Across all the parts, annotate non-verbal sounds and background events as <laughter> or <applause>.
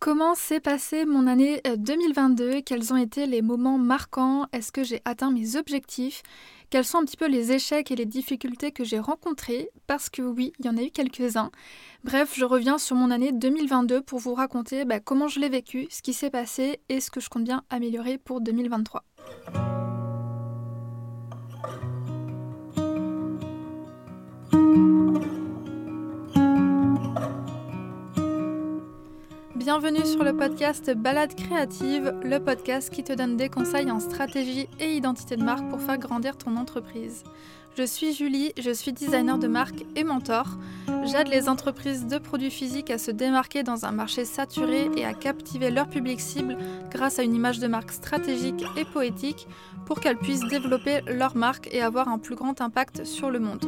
Comment s'est passée mon année 2022 euh, Quels ont été les moments marquants? Est-ce que j'ai atteint mes objectifs? Quels sont un petit peu les échecs et les difficultés que j'ai rencontrés? Parce que oui, il y en a eu quelques-uns. Bref, je reviens sur mon année 2022 pour vous raconter bah, comment je l'ai vécu, ce qui s'est passé et ce que je compte bien améliorer pour 2023. Bienvenue sur le podcast Balade créative, le podcast qui te donne des conseils en stratégie et identité de marque pour faire grandir ton entreprise. Je suis Julie, je suis designer de marque et mentor. J'aide les entreprises de produits physiques à se démarquer dans un marché saturé et à captiver leur public cible grâce à une image de marque stratégique et poétique pour qu'elles puissent développer leur marque et avoir un plus grand impact sur le monde.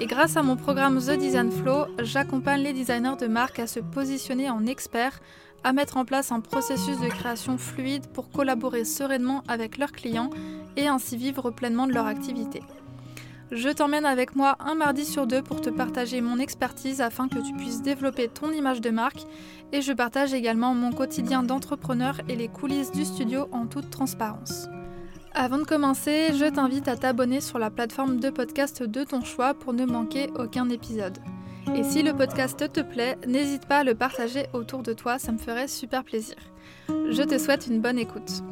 Et grâce à mon programme The Design Flow, j'accompagne les designers de marque à se positionner en experts, à mettre en place un processus de création fluide pour collaborer sereinement avec leurs clients et ainsi vivre pleinement de leur activité. Je t'emmène avec moi un mardi sur deux pour te partager mon expertise afin que tu puisses développer ton image de marque et je partage également mon quotidien d'entrepreneur et les coulisses du studio en toute transparence. Avant de commencer, je t'invite à t'abonner sur la plateforme de podcast de ton choix pour ne manquer aucun épisode. Et si le podcast te plaît, n'hésite pas à le partager autour de toi, ça me ferait super plaisir. Je te souhaite une bonne écoute.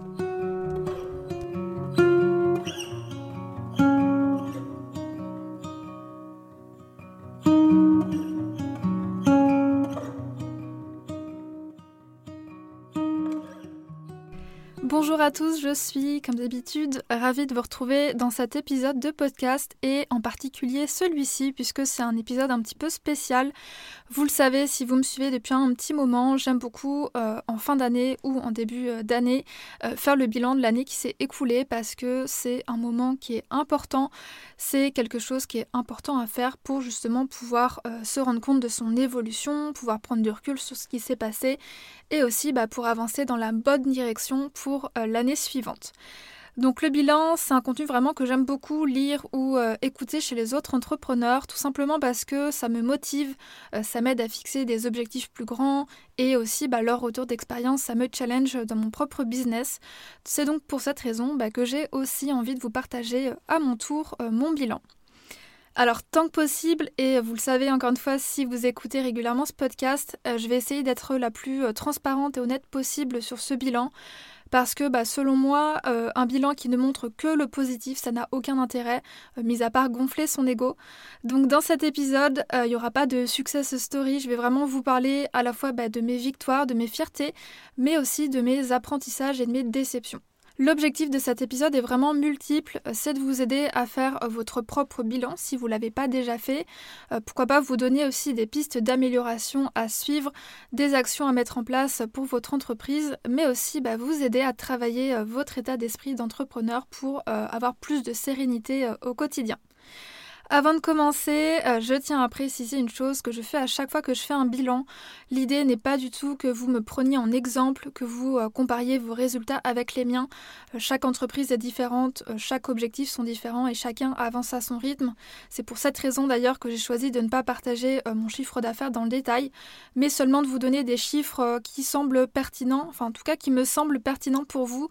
Bonjour à tous, je suis comme d'habitude ravie de vous retrouver dans cet épisode de podcast et en particulier celui-ci puisque c'est un épisode un petit peu spécial. Vous le savez si vous me suivez depuis un petit moment, j'aime beaucoup euh, en fin d'année ou en début euh, d'année euh, faire le bilan de l'année qui s'est écoulée parce que c'est un moment qui est important, c'est quelque chose qui est important à faire pour justement pouvoir se rendre compte de son évolution, pouvoir prendre du recul sur ce qui s'est passé et aussi bah, pour avancer dans la bonne direction pour l'année suivante. Donc le bilan, c'est un contenu vraiment que j'aime beaucoup lire ou euh, écouter chez les autres entrepreneurs, tout simplement parce que ça me motive, euh, ça m'aide à fixer des objectifs plus grands et aussi bah, leur retour d'expérience, ça me challenge dans mon propre business. C'est donc pour cette raison bah, que j'ai aussi envie de vous partager à mon tour mon bilan. Alors, tant que possible, et vous le savez encore une fois, si vous écoutez régulièrement ce podcast, euh, je vais essayer d'être la plus euh, transparente et honnête possible sur ce bilan. Parce que bah, selon moi, euh, un bilan qui ne montre que le positif, ça n'a aucun intérêt, mis à part gonfler son ego. Donc dans cet épisode, il n'y aura pas de success story, je vais vraiment vous parler à la fois bah, de mes victoires, de mes fiertés, mais aussi de mes apprentissages et de mes déceptions. L'objectif de cet épisode est vraiment multiple, c'est de vous aider à faire votre propre bilan si vous ne l'avez pas déjà fait. Euh, pourquoi pas vous donner aussi des pistes d'amélioration à suivre, des actions à mettre en place pour votre entreprise, mais aussi bah, vous aider à travailler euh, votre état d'esprit d'entrepreneur pour euh, avoir plus de sérénité au quotidien. Avant de commencer, euh, je tiens à préciser une chose que je fais à chaque fois que je fais un bilan. L'idée n'est pas du tout que vous me preniez en exemple, que vous euh, compariez vos résultats avec les miens. Euh, chaque entreprise est différente, chaque objectif sont différents et chacun avance à son rythme. C'est pour cette raison d'ailleurs que j'ai choisi de ne pas partager mon chiffre d'affaires dans le détail, mais seulement de vous donner des chiffres qui semblent pertinents, enfin en tout cas qui me semblent pertinents pour vous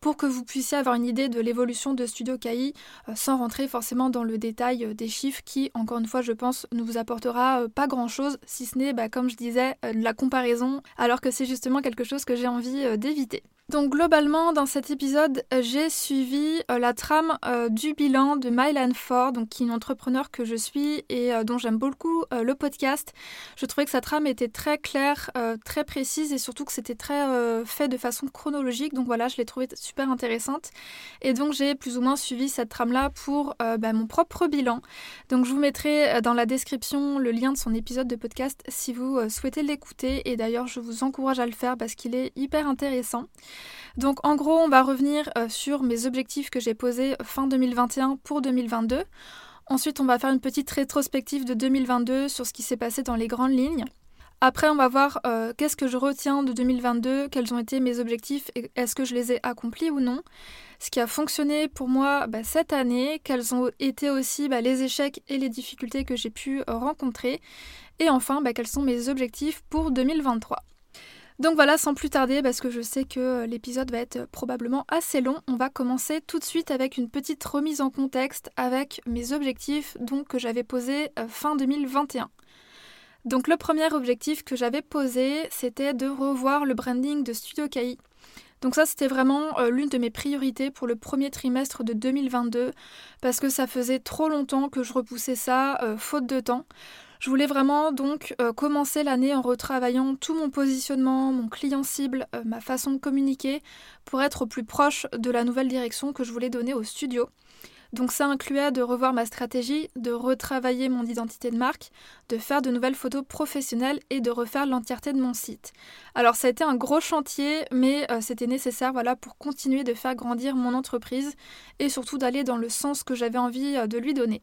pour que vous puissiez avoir une idée de l'évolution de Studio KI euh, sans rentrer forcément dans le détail euh, des chiffres qui, encore une fois, je pense, ne vous apportera euh, pas grand-chose, si ce n'est, bah, comme je disais, de la comparaison, alors que c'est justement quelque chose que j'ai envie d'éviter. Donc globalement, dans cet épisode, j'ai suivi euh, la trame euh, du bilan de Mylan Ford, donc qui est une entrepreneur que je suis et euh, dont j'aime beaucoup le podcast. Je trouvais que sa trame était très claire, très précise et surtout que c'était très fait de façon chronologique. Donc voilà, je l'ai trouvée super intéressante. Et donc j'ai plus ou moins suivi cette trame-là pour bah, mon propre bilan. Donc je vous mettrai dans la description le lien de son épisode de podcast si vous souhaitez l'écouter. Et d'ailleurs, je vous encourage à le faire parce qu'il est hyper intéressant. Donc en gros, on va revenir euh, sur mes objectifs que j'ai posés fin 2021 pour 2022. Ensuite, on va faire une petite rétrospective de 2022 sur ce qui s'est passé dans les grandes lignes. Après, on va voir euh, qu'est-ce que je retiens de 2022, quels ont été mes objectifs et est-ce que je les ai accomplis ou non. Ce qui a fonctionné pour moi bah, cette année, quels ont été aussi bah, les échecs et les difficultés que j'ai pu euh, rencontrer. Et enfin, bah, quels sont mes objectifs pour 2023. Donc voilà, sans plus tarder, parce que je sais que l'épisode va être probablement assez long, on va commencer tout de suite avec une petite remise en contexte avec mes objectifs donc, que j'avais posés euh, fin 2021. Donc le premier objectif que j'avais posé, c'était de revoir le branding de Studio KI. Donc ça, c'était vraiment euh, l'une de mes priorités pour le premier trimestre de 2022, parce que ça faisait trop longtemps que je repoussais ça, euh, faute de temps. Je voulais vraiment donc euh, commencer l'année en retravaillant tout mon positionnement, mon client cible, euh, ma façon de communiquer pour être au plus proche de la nouvelle direction que je voulais donner au studio. Donc ça incluait de revoir ma stratégie, de retravailler mon identité de marque, de faire de nouvelles photos professionnelles et de refaire l'entièreté de mon site. Alors ça a été un gros chantier, mais euh, c'était nécessaire voilà, pour continuer de faire grandir mon entreprise et surtout d'aller dans le sens que j'avais envie de lui donner.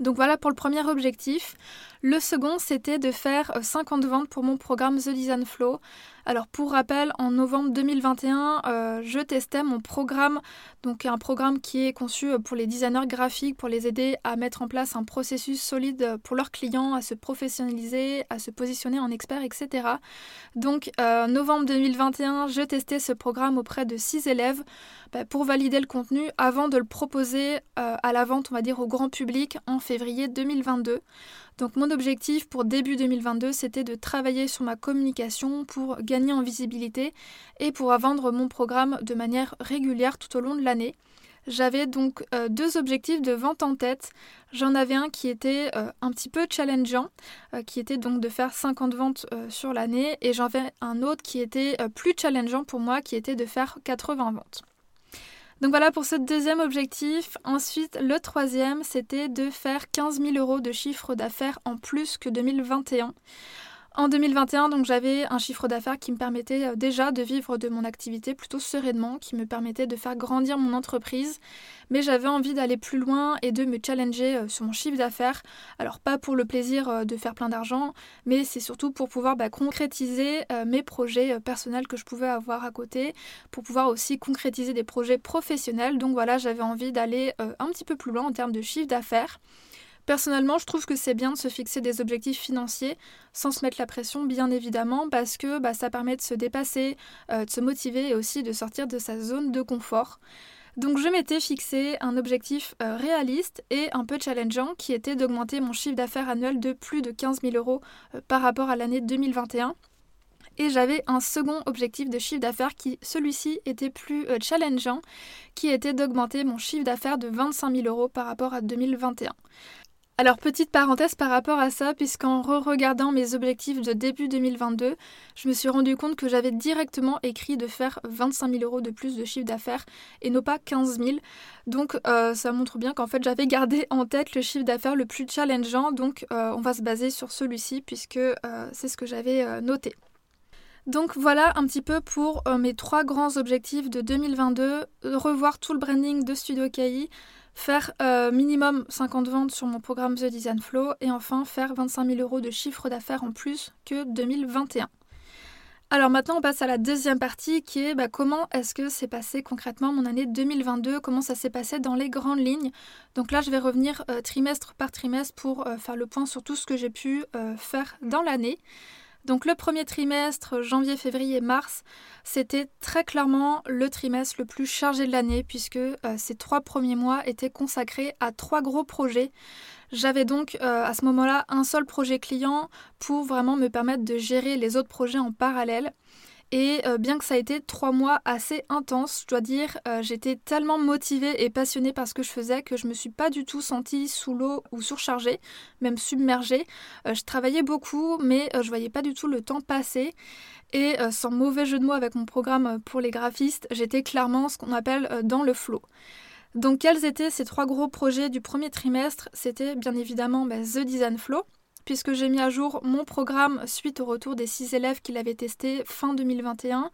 Donc voilà pour le premier objectif. Le second, c'était de faire 50 ventes pour mon programme The Design Flow. Alors pour rappel, en novembre 2021, euh, je testais mon programme, donc un programme qui est conçu pour les designers graphiques, pour les aider à mettre en place un processus solide pour leurs clients, à se professionnaliser, à se positionner en expert, etc. Donc euh, novembre 2021, je testais ce programme auprès de 6 élèves bah, pour valider le contenu avant de le proposer euh, à la vente, on va dire, au grand public février 2022. Donc mon objectif pour début 2022, c'était de travailler sur ma communication pour gagner en visibilité et pour vendre mon programme de manière régulière tout au long de l'année. J'avais donc euh, deux objectifs de vente en tête. J'en avais un qui était euh, un petit peu challengeant, euh, qui était donc de faire 50 ventes sur l'année, et j'en avais un autre qui était plus challengeant pour moi, qui était de faire 80 ventes. Donc voilà pour ce deuxième objectif. Ensuite, le troisième, c'était de faire 15 000 euros de chiffre d'affaires en plus que 2021. En 2021, donc j'avais un chiffre d'affaires qui me permettait euh, déjà de vivre de mon activité plutôt sereinement, qui me permettait de faire grandir mon entreprise, mais j'avais envie d'aller plus loin et de me challenger euh, sur mon chiffre d'affaires. Alors pas pour le plaisir euh, de faire plein d'argent, mais c'est surtout pour pouvoir bah, concrétiser mes projets personnels que je pouvais avoir à côté, pour pouvoir aussi concrétiser des projets professionnels. Donc voilà, j'avais envie d'aller un petit peu plus loin en termes de chiffre d'affaires. Personnellement, je trouve que c'est bien de se fixer des objectifs financiers sans se mettre la pression, bien évidemment, parce que bah, ça permet de se dépasser, euh, de se motiver et aussi de sortir de sa zone de confort. Donc je m'étais fixé un objectif euh, réaliste et un peu challengeant qui était d'augmenter mon chiffre d'affaires annuel de plus de 15 000 euros euh, par rapport à l'année 2021. Et j'avais un second objectif de chiffre d'affaires qui, celui-ci, était plus challengeant, qui était d'augmenter mon chiffre d'affaires de 25 000 euros par rapport à 2021. Alors petite parenthèse par rapport à ça, puisqu'en re-regardant mes objectifs de début 2022, je me suis rendu compte que j'avais directement écrit de faire 25 000 euros de plus de chiffre d'affaires et non pas 15 000. Donc euh, ça montre bien qu'en fait j'avais gardé <laughs> en tête le chiffre d'affaires le plus challengeant, donc euh, on va se baser sur celui-ci puisque euh, c'est ce que j'avais noté. Donc voilà un petit peu pour mes trois grands objectifs de 2022, revoir tout le branding de Studio KI, faire euh, minimum 50 ventes sur mon programme The Design Flow et enfin faire 25 000 euros de chiffre d'affaires en plus que 2021. Alors maintenant on passe à la deuxième partie qui est bah, comment est-ce que s'est passé concrètement mon année 2022, comment ça s'est passé dans les grandes lignes? Donc là je vais revenir euh, trimestre par trimestre pour euh, faire le point sur tout ce que j'ai pu faire dans l'année. Donc le premier trimestre, janvier, février, mars, c'était très clairement le trimestre le plus chargé de l'année puisque euh, ces trois premiers mois étaient consacrés à trois gros projets. J'avais donc euh, à ce moment-là un seul projet client pour vraiment me permettre de gérer les autres projets en parallèle. Et euh, bien que ça a été trois mois assez intenses, je dois dire, euh, j'étais tellement motivée et passionnée par ce que je faisais que je me suis pas du tout sentie sous l'eau ou surchargée, même submergée. Euh, je travaillais beaucoup, mais je voyais pas du tout le temps passer. Et sans mauvais jeu de mots avec mon programme pour les graphistes, j'étais clairement ce qu'on appelle dans le flow. Donc quels étaient ces trois gros projets du premier trimestre? C'était bien évidemment bah, The Design Flow puisque j'ai mis à jour mon programme suite au retour des six élèves qui l'avaient testé fin 2021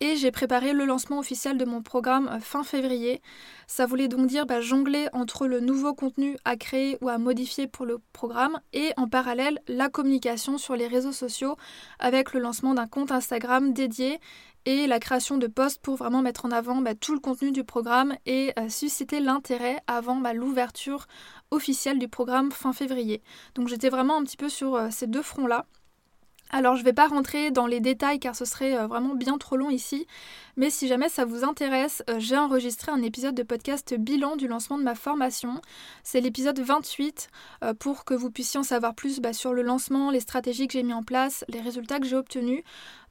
et j'ai préparé le lancement officiel de mon programme fin février. Ça voulait donc dire bah, jongler entre le nouveau contenu à créer ou à modifier pour le programme et en parallèle la communication sur les réseaux sociaux avec le lancement d'un compte Instagram dédié et la création de posts pour vraiment mettre en avant bah, tout le contenu du programme et euh, susciter l'intérêt avant bah, l'ouverture officielle du programme fin février. Donc j'étais vraiment un petit peu sur euh, ces deux fronts-là. Alors je ne vais pas rentrer dans les détails car ce serait euh, vraiment bien trop long ici, mais si jamais ça vous intéresse, euh, j'ai enregistré un épisode de podcast bilan du lancement de ma formation. C'est l'épisode 28 euh, pour que vous puissiez en savoir plus bah, sur le lancement, les stratégies que j'ai mis en place, les résultats que j'ai obtenus.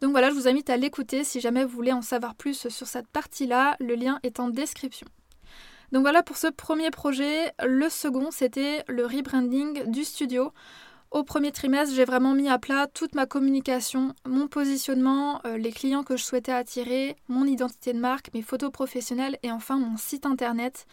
Donc voilà, je vous invite à l'écouter si jamais vous voulez en savoir plus sur cette partie-là. Le lien est en description. Donc voilà pour ce premier projet. Le second, c'était le rebranding du studio. Au premier trimestre, j'ai vraiment mis à plat toute ma communication, mon positionnement, euh, les clients que je souhaitais attirer, mon identité de marque, mes photos professionnelles et enfin mon site internet.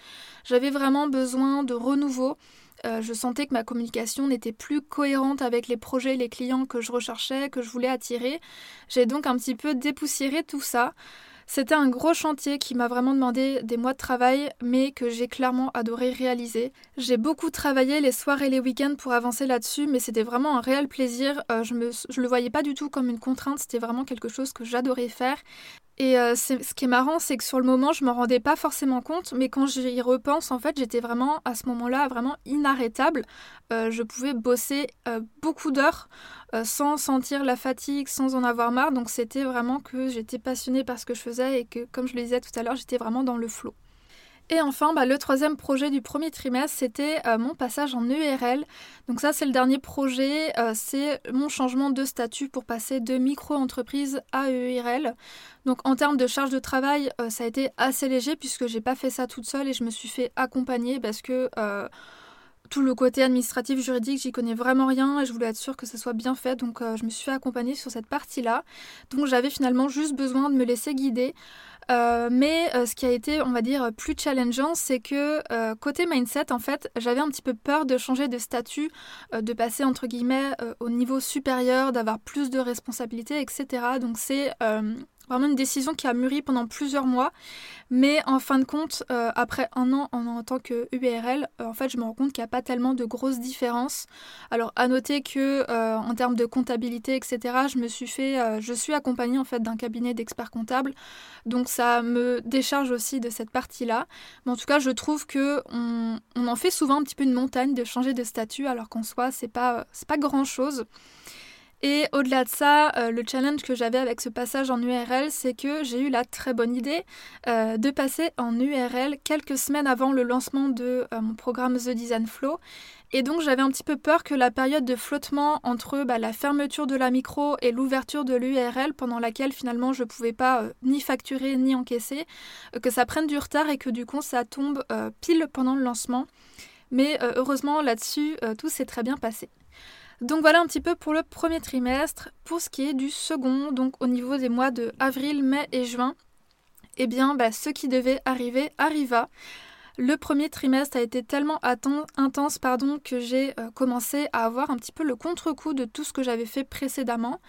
J'avais vraiment besoin de renouveau. Euh, je sentais que ma communication n'était plus cohérente avec les projets, les clients que je recherchais, que je voulais attirer. J'ai donc un petit peu dépoussiéré tout ça. C'était un gros chantier qui m'a vraiment demandé des mois de travail, mais que j'ai clairement adoré réaliser. J'ai beaucoup travaillé les soirs et les week-ends pour avancer là-dessus, mais c'était vraiment un réel plaisir. Euh, je ne le voyais pas du tout comme une contrainte, c'était vraiment quelque chose que j'adorais faire. Et euh, ce qui est marrant, c'est que sur le moment, je m'en rendais pas forcément compte, mais quand j'y repense, en fait, j'étais vraiment à ce moment-là vraiment inarrêtable. Euh, je pouvais bosser euh, beaucoup d'heures sans sentir la fatigue, sans en avoir marre. Donc c'était vraiment que j'étais passionnée par ce que je faisais et que, comme je le disais tout à l'heure, j'étais vraiment dans le flot. Et enfin, bah, le troisième projet du premier trimestre, c'était euh, mon passage en ERL. Donc ça, c'est le dernier projet, euh, c'est mon changement de statut pour passer de micro-entreprise à ERL. Donc en termes de charge de travail, euh, ça a été assez léger puisque j'ai pas fait ça toute seule et je me suis fait accompagner parce que tout le côté administratif, juridique, j'y connais vraiment rien et je voulais être sûre que ça soit bien fait. Donc je me suis fait accompagner sur cette partie-là. Donc j'avais finalement juste besoin de me laisser guider. Euh, mais euh, ce qui a été, on va dire, plus challengeant, c'est que euh, côté mindset, en fait, j'avais un petit peu peur de changer de statut, de passer entre guillemets au niveau supérieur, d'avoir plus de responsabilités, etc. Donc c'est vraiment une décision qui a mûri pendant plusieurs mois. Mais en fin de compte, euh, après un an en, tant que URL, euh, en fait, je me rends compte qu'il n'y a pas tellement de grosses différences. Alors, à noter que euh, en termes de comptabilité, etc., je me suis fait, je suis accompagnée en fait d'un cabinet d'experts comptables, donc ça me décharge aussi de cette partie-là. Mais en tout cas, je trouve que on, en fait souvent un petit peu une montagne de changer de statut, alors qu'en soi, c'est pas, c'est pas grand chose. Et au-delà de ça, euh, le challenge que j'avais avec ce passage en URL, c'est que j'ai eu la très bonne idée euh, de passer en URL quelques semaines avant le lancement de euh, mon programme The Design Flow. Et donc j'avais un petit peu peur que la période de flottement entre bah, la fermeture de la micro et l'ouverture de l'URL, pendant laquelle finalement je ne pouvais pas ni facturer ni encaisser, que ça prenne du retard et que du coup ça tombe pile pendant le lancement. Mais heureusement là-dessus, tout s'est très bien passé. Donc voilà un petit peu pour le premier trimestre. Pour ce qui est du second, donc au niveau des mois de avril, mai et juin, eh bien bah, ce qui devait arriver arriva. Le premier trimestre a été tellement intense pardon, que j'ai euh, commencé à avoir un petit peu le contre-coup de tout ce que j'avais fait précédemment.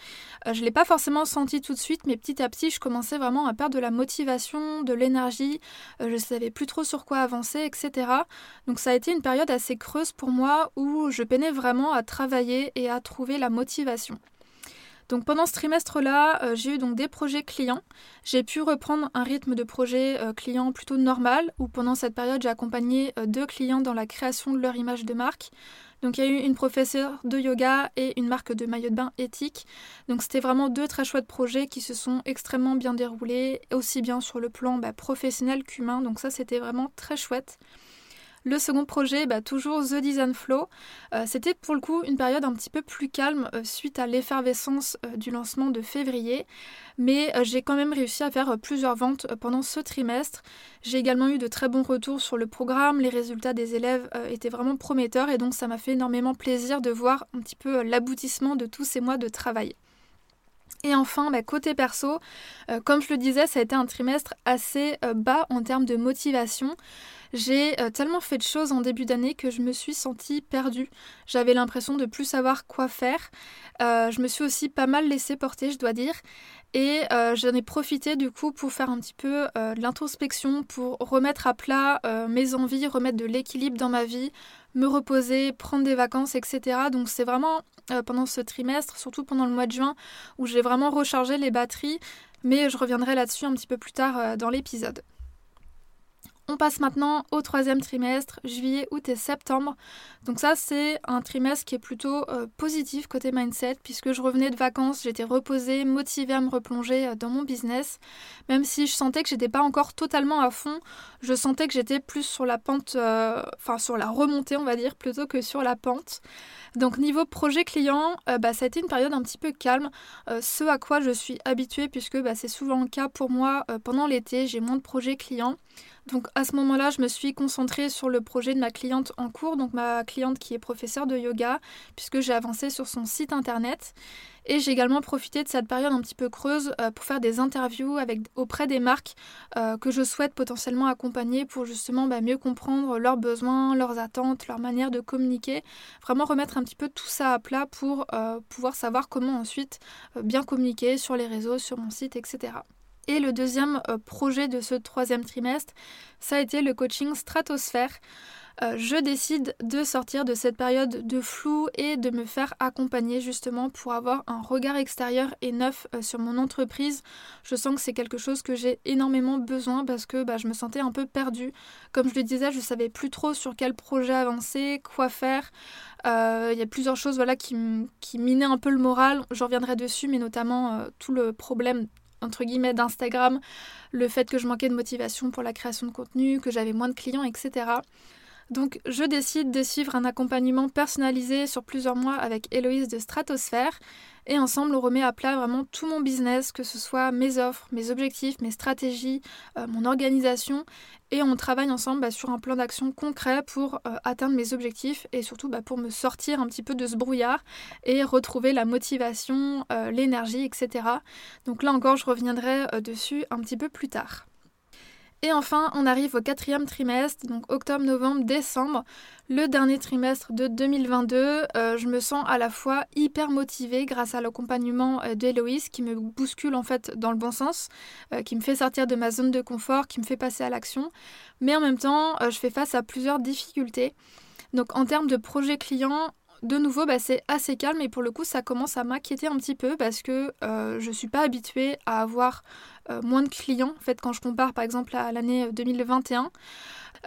Euh, je ne l'ai pas forcément senti tout de suite, mais petit à petit, je commençais vraiment à perdre de la motivation, de l'énergie. Euh, je ne savais plus trop sur quoi avancer, etc. Donc ça a été une période assez creuse pour moi où je peinais vraiment à travailler et à trouver la motivation. Donc pendant ce trimestre-là, euh, j'ai eu donc des projets clients. J'ai pu reprendre un rythme de projet euh, client plutôt normal, où pendant cette période, j'ai accompagné euh, deux clients dans la création de leur image de marque. Donc il y a eu une professeure de yoga et une marque de maillot de bain éthique. Donc c'était vraiment deux très chouettes projets qui se sont extrêmement bien déroulés, aussi bien sur le plan bah, professionnel qu'humain. Donc ça c'était vraiment très chouette. Le second projet, bah, toujours The Design Flow. Euh, c'était pour le coup une période un petit peu plus calme euh, suite à l'effervescence euh, du lancement de février. Mais j'ai quand même réussi à faire plusieurs ventes pendant ce trimestre. J'ai également eu de très bons retours sur le programme. Les résultats des élèves étaient vraiment prometteurs et donc ça m'a fait énormément plaisir de voir un petit peu l'aboutissement de tous ces mois de travail. Et enfin, bah, côté perso, comme je le disais, ça a été un trimestre assez bas en termes de motivation. J'ai euh, tellement fait de choses en début d'année que je me suis sentie perdue. J'avais l'impression de plus savoir quoi faire. Euh, je me suis aussi pas mal laissée porter, je dois dire. Et euh, j'en ai profité du coup pour faire un petit peu l'introspection, pour remettre à plat mes envies, remettre de l'équilibre dans ma vie, me reposer, prendre des vacances, etc. Donc c'est vraiment pendant ce trimestre, surtout pendant le mois de juin, où j'ai vraiment rechargé les batteries. Mais je reviendrai là-dessus un petit peu plus tard dans l'épisode. On passe maintenant au troisième trimestre, juillet, août et septembre. Donc ça, c'est un trimestre qui est plutôt euh, positif côté mindset, puisque je revenais de vacances, j'étais reposée, motivée à me replonger euh, dans mon business. Même si je sentais que j'étais pas encore totalement à fond, je sentais que j'étais plus sur la pente, euh, sur la remontée, on va dire, plutôt que sur la pente. Donc niveau projet client, bah, ça a été une période un petit peu calme, ce à quoi je suis habituée, puisque bah, c'est souvent le cas pour moi pendant l'été, j'ai moins de projets clients. Donc à ce moment-là, je me suis concentrée sur le projet de ma cliente en cours, donc ma cliente qui est professeure de yoga, puisque j'ai avancé sur son site internet. Et j'ai également profité de cette période un petit peu creuse euh, pour faire des interviews auprès des marques euh, que je souhaite potentiellement accompagner pour justement bah, mieux comprendre leurs besoins, leurs attentes, leur manière de communiquer. Vraiment remettre un petit peu tout ça à plat pour euh, pouvoir savoir comment ensuite bien communiquer sur les réseaux, sur mon site, etc. Et le deuxième euh, projet de ce troisième trimestre, ça a été le coaching stratosphère. Euh, je décide de sortir de cette période de flou et de me faire accompagner justement pour avoir un regard extérieur et neuf euh, sur mon entreprise. Je sens que c'est quelque chose que j'ai énormément besoin parce que bah, je me sentais un peu perdue. Comme je le disais, je savais plus trop sur quel projet avancer, quoi faire. Il y a plusieurs choses voilà, qui, qui minaient un peu le moral. J'en reviendrai dessus, mais notamment tout le problème entre guillemets d'Instagram, le fait que je manquais de motivation pour la création de contenu, que j'avais moins de clients, etc. Donc je décide de suivre un accompagnement personnalisé sur plusieurs mois avec Héloïse de Stratosphère et ensemble, on remet à plat vraiment tout mon business, que ce soit mes offres, mes objectifs, mes stratégies, euh, mon organisation. Et on travaille ensemble bah, sur un plan d'action concret pour euh, atteindre mes objectifs et surtout bah, pour me sortir un petit peu de ce brouillard et retrouver la motivation, euh, l'énergie, etc. Donc là encore, je reviendrai dessus un petit peu plus tard. Et enfin, on arrive au quatrième trimestre, donc octobre, novembre, décembre, le dernier trimestre de 2022. Euh, je me sens à la fois hyper motivée grâce à l'accompagnement euh, d'Héloïse qui me bouscule en fait dans le bon sens, euh, qui me fait sortir de ma zone de confort, qui me fait passer à l'action. Mais en même temps, je fais face à plusieurs difficultés. Donc en termes de projet client, de nouveau, bah, c'est assez calme et pour le coup, ça commence à m'inquiéter un petit peu parce que euh, je ne suis pas habituée à avoir euh, moins de clients. En fait, quand je compare par exemple à l'année 2021,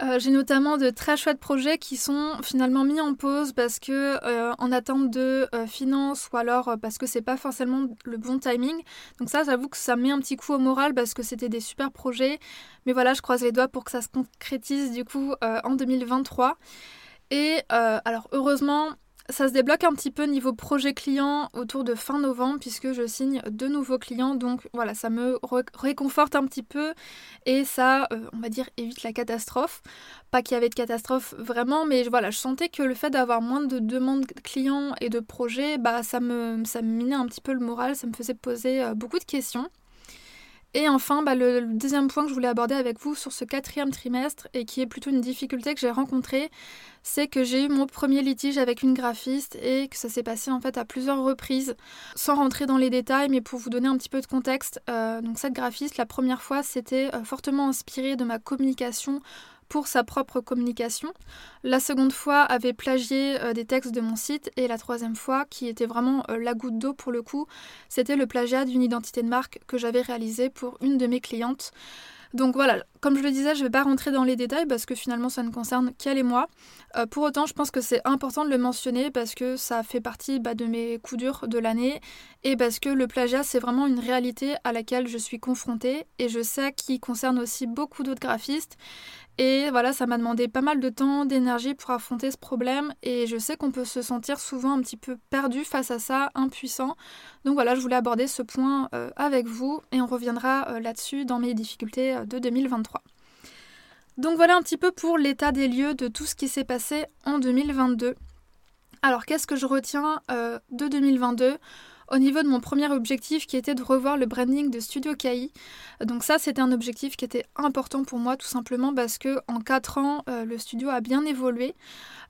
euh, j'ai notamment de très chouettes projets qui sont finalement mis en pause parce que en attente de finances ou alors parce que c'est pas forcément le bon timing. Donc ça, j'avoue que ça met un petit coup au moral parce que c'était des super projets. Mais voilà, je croise les doigts pour que ça se concrétise du coup en 2023. Et alors heureusement, ça se débloque un petit peu niveau projet client autour de fin novembre puisque je signe deux nouveaux clients. Donc voilà, ça me réconforte un petit peu et ça, euh, on va dire, évite la catastrophe. Pas qu'il y avait de catastrophe vraiment, mais voilà, je sentais que le fait d'avoir moins de demandes clients et de projets, bah ça me, ça me minait un petit peu le moral, ça me faisait poser euh, beaucoup de questions. Et enfin, bah, le, deuxième point que je voulais aborder avec vous sur ce quatrième trimestre et qui est plutôt une difficulté que j'ai rencontrée, c'est que j'ai eu mon premier litige avec une graphiste et que ça s'est passé en fait à plusieurs reprises, sans rentrer dans les détails, mais pour vous donner un petit peu de contexte. Euh, donc cette graphiste, la première fois, c'était euh, fortement inspiré de ma communication pour sa propre communication. La seconde fois avait plagié euh, des textes de mon site et la troisième fois, qui était vraiment euh, la goutte d'eau pour le coup, c'était le plagiat d'une identité de marque que j'avais réalisé pour une de mes clientes. Donc voilà, comme je le disais, je ne vais pas rentrer dans les détails parce que finalement ça ne concerne qu'elle et moi. Euh, pour autant, je pense que c'est important de le mentionner parce que ça fait partie bah, de mes coups durs de l'année et parce que le plagiat c'est vraiment une réalité à laquelle je suis confrontée et je sais qu'il concerne aussi beaucoup d'autres graphistes et voilà, ça m'a demandé pas mal de temps, d'énergie pour affronter ce problème. Et je sais qu'on peut se sentir souvent un petit peu perdu face à ça, impuissant. Donc voilà, je voulais aborder ce point euh, avec vous et on reviendra euh, là-dessus dans mes difficultés euh, de 2023. Donc voilà un petit peu pour l'état des lieux de tout ce qui s'est passé en 2022. Alors qu'est-ce que je retiens de 2022 au niveau de mon premier objectif qui était de revoir le branding de Studio KI. Donc ça c'était un objectif qui était important pour moi tout simplement parce que en 4 ans euh, le studio a bien évolué.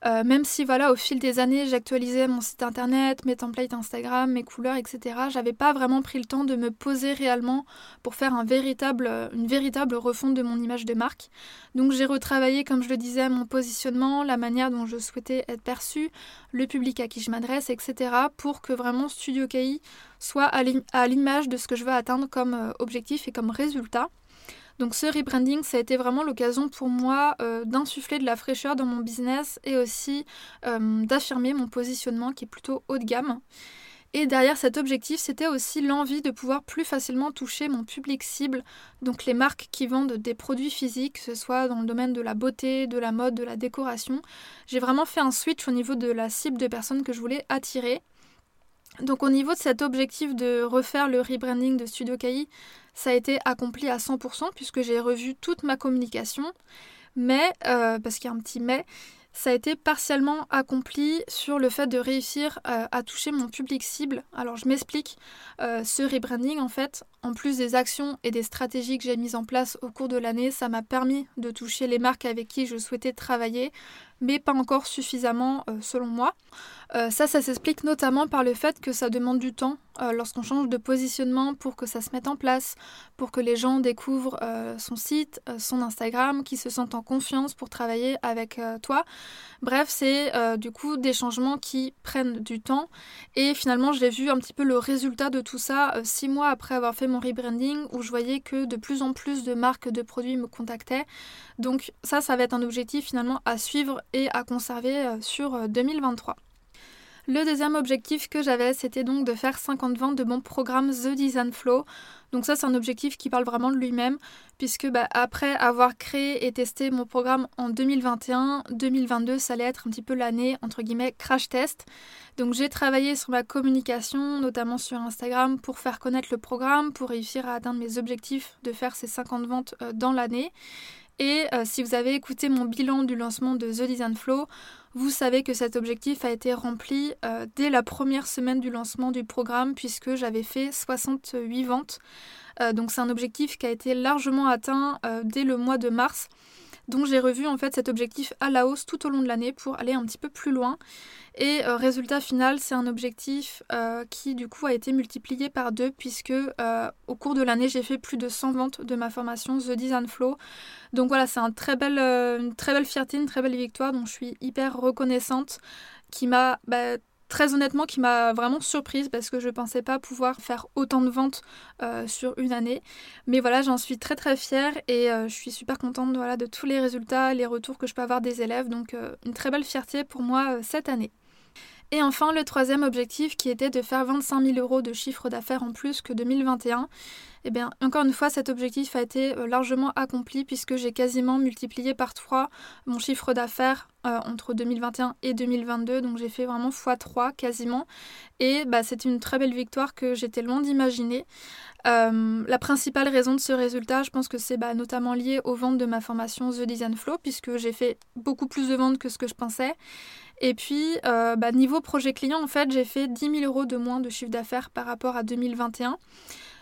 Euh, même si voilà au fil des années j'actualisais mon site internet, mes templates Instagram, mes couleurs, etc. J'avais pas vraiment pris le temps de me poser réellement pour faire un véritable, une véritable refonte de mon image de marque. Donc j'ai retravaillé comme je le disais mon positionnement, la manière dont je souhaitais être perçue, le public à qui je m'adresse, etc. pour que vraiment Studio KI soit à l'image de ce que je veux atteindre comme euh, objectif et comme résultat. Donc ce rebranding, ça a été vraiment l'occasion pour moi d'insuffler de la fraîcheur dans mon business et aussi d'affirmer mon positionnement qui est plutôt haut de gamme. Et derrière cet objectif, c'était aussi l'envie de pouvoir plus facilement toucher mon public cible, donc les marques qui vendent des produits physiques, que ce soit dans le domaine de la beauté, de la mode, de la décoration. J'ai vraiment fait un switch au niveau de la cible de personnes que je voulais attirer. Donc au niveau de cet objectif de refaire le rebranding de Studio KI, ça a été accompli à 100% puisque j'ai revu toute ma communication. Mais, euh, parce qu'il y a un petit mais, ça a été partiellement accompli sur le fait de réussir euh, à toucher mon public cible. Alors je m'explique, euh, ce rebranding en fait, en plus des actions et des stratégies que j'ai mises en place au cours de l'année, ça m'a permis de toucher les marques avec qui je souhaitais travailler, mais pas encore suffisamment euh, selon moi. Euh, ça, ça s'explique notamment par le fait que ça demande du temps euh, lorsqu'on change de positionnement pour que ça se mette en place, pour que les gens découvrent son site, son Instagram, qu'ils se sentent en confiance pour travailler avec toi. Bref, c'est du coup des changements qui prennent du temps. Et finalement, j'ai vu un petit peu le résultat de tout ça six mois après avoir fait mon rebranding, où je voyais que de plus en plus de marques de produits me contactaient. Donc ça, ça va être un objectif finalement à suivre et à conserver euh, sur 2023. Le deuxième objectif que j'avais, c'était donc de faire 50 ventes de mon programme The Design Flow. Donc ça, c'est un objectif qui parle vraiment de lui-même, puisque bah, après avoir créé et testé mon programme en 2021, 2022, ça allait être un petit peu l'année, entre guillemets, crash test. Donc j'ai travaillé sur ma communication, notamment sur Instagram, pour faire connaître le programme, pour réussir à atteindre mes objectifs de faire ces 50 ventes euh, dans l'année. Et euh, si vous avez écouté mon bilan du lancement de The Design Flow, vous savez que cet objectif a été rempli euh, dès la première semaine du lancement du programme puisque j'avais fait 68 ventes. Euh, donc c'est un objectif qui a été largement atteint dès le mois de mars. Donc j'ai revu en fait cet objectif à la hausse tout au long de l'année pour aller un petit peu plus loin. Et euh, résultat final, c'est un objectif euh, qui du coup a été multiplié par deux puisque euh, au cours de l'année, j'ai fait plus de 100 ventes de ma formation The Design Flow. Donc voilà, c'est une très belle fierté, une très belle victoire dont je suis hyper reconnaissante qui m'a bah, très honnêtement qui m'a vraiment surprise parce que je ne pensais pas pouvoir faire autant de ventes sur une année. Mais voilà, j'en suis très très fière et je suis super contente voilà, de tous les résultats, les retours que je peux avoir des élèves. Donc une très belle fierté pour moi cette année. Et enfin, le troisième objectif qui était de faire 25 000 euros de chiffre d'affaires en plus que 2021. Eh bien, encore une fois, cet objectif a été euh, largement accompli puisque j'ai quasiment multiplié par 3 mon chiffre d'affaires euh, entre 2021 et 2022. Donc j'ai fait vraiment x3 quasiment. Et bah, c'est une très belle victoire que j'étais loin d'imaginer. Euh, la principale raison de ce résultat, je pense que c'est bah, notamment lié aux ventes de ma formation The Design Flow puisque j'ai fait beaucoup plus de ventes que ce que je pensais. Et puis, euh, bah, niveau projet client, en fait, j'ai fait 10 000 euros de moins de chiffre d'affaires par rapport à 2021.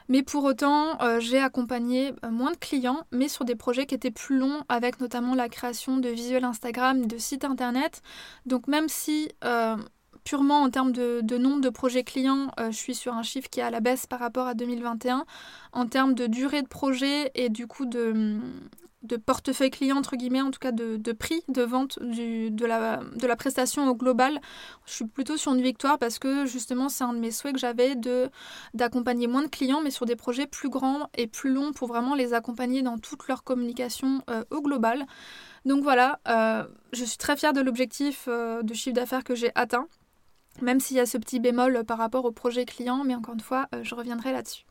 Mais pour autant, euh, j'ai accompagné euh, moins de clients, mais sur des projets qui étaient plus longs, avec notamment la création de visuels Instagram, de sites internet. Donc même si purement en termes de, de, nombre de projets clients, je suis sur un chiffre qui est à la baisse par rapport à 2021. En termes de durée de projet et du coup de, de portefeuille client, entre guillemets, en tout cas de, prix de vente du, de, la, de la prestation au global. Je suis plutôt sur une victoire parce que justement c'est un de mes souhaits que j'avais de d'accompagner moins de clients mais sur des projets plus grands et plus longs pour vraiment les accompagner dans toute leur communication euh, au global. Donc voilà, euh, je suis très fière de l'objectif euh, de chiffre d'affaires que j'ai atteint, même s'il y a ce petit bémol par rapport au projet client, mais encore une fois, je reviendrai là-dessus.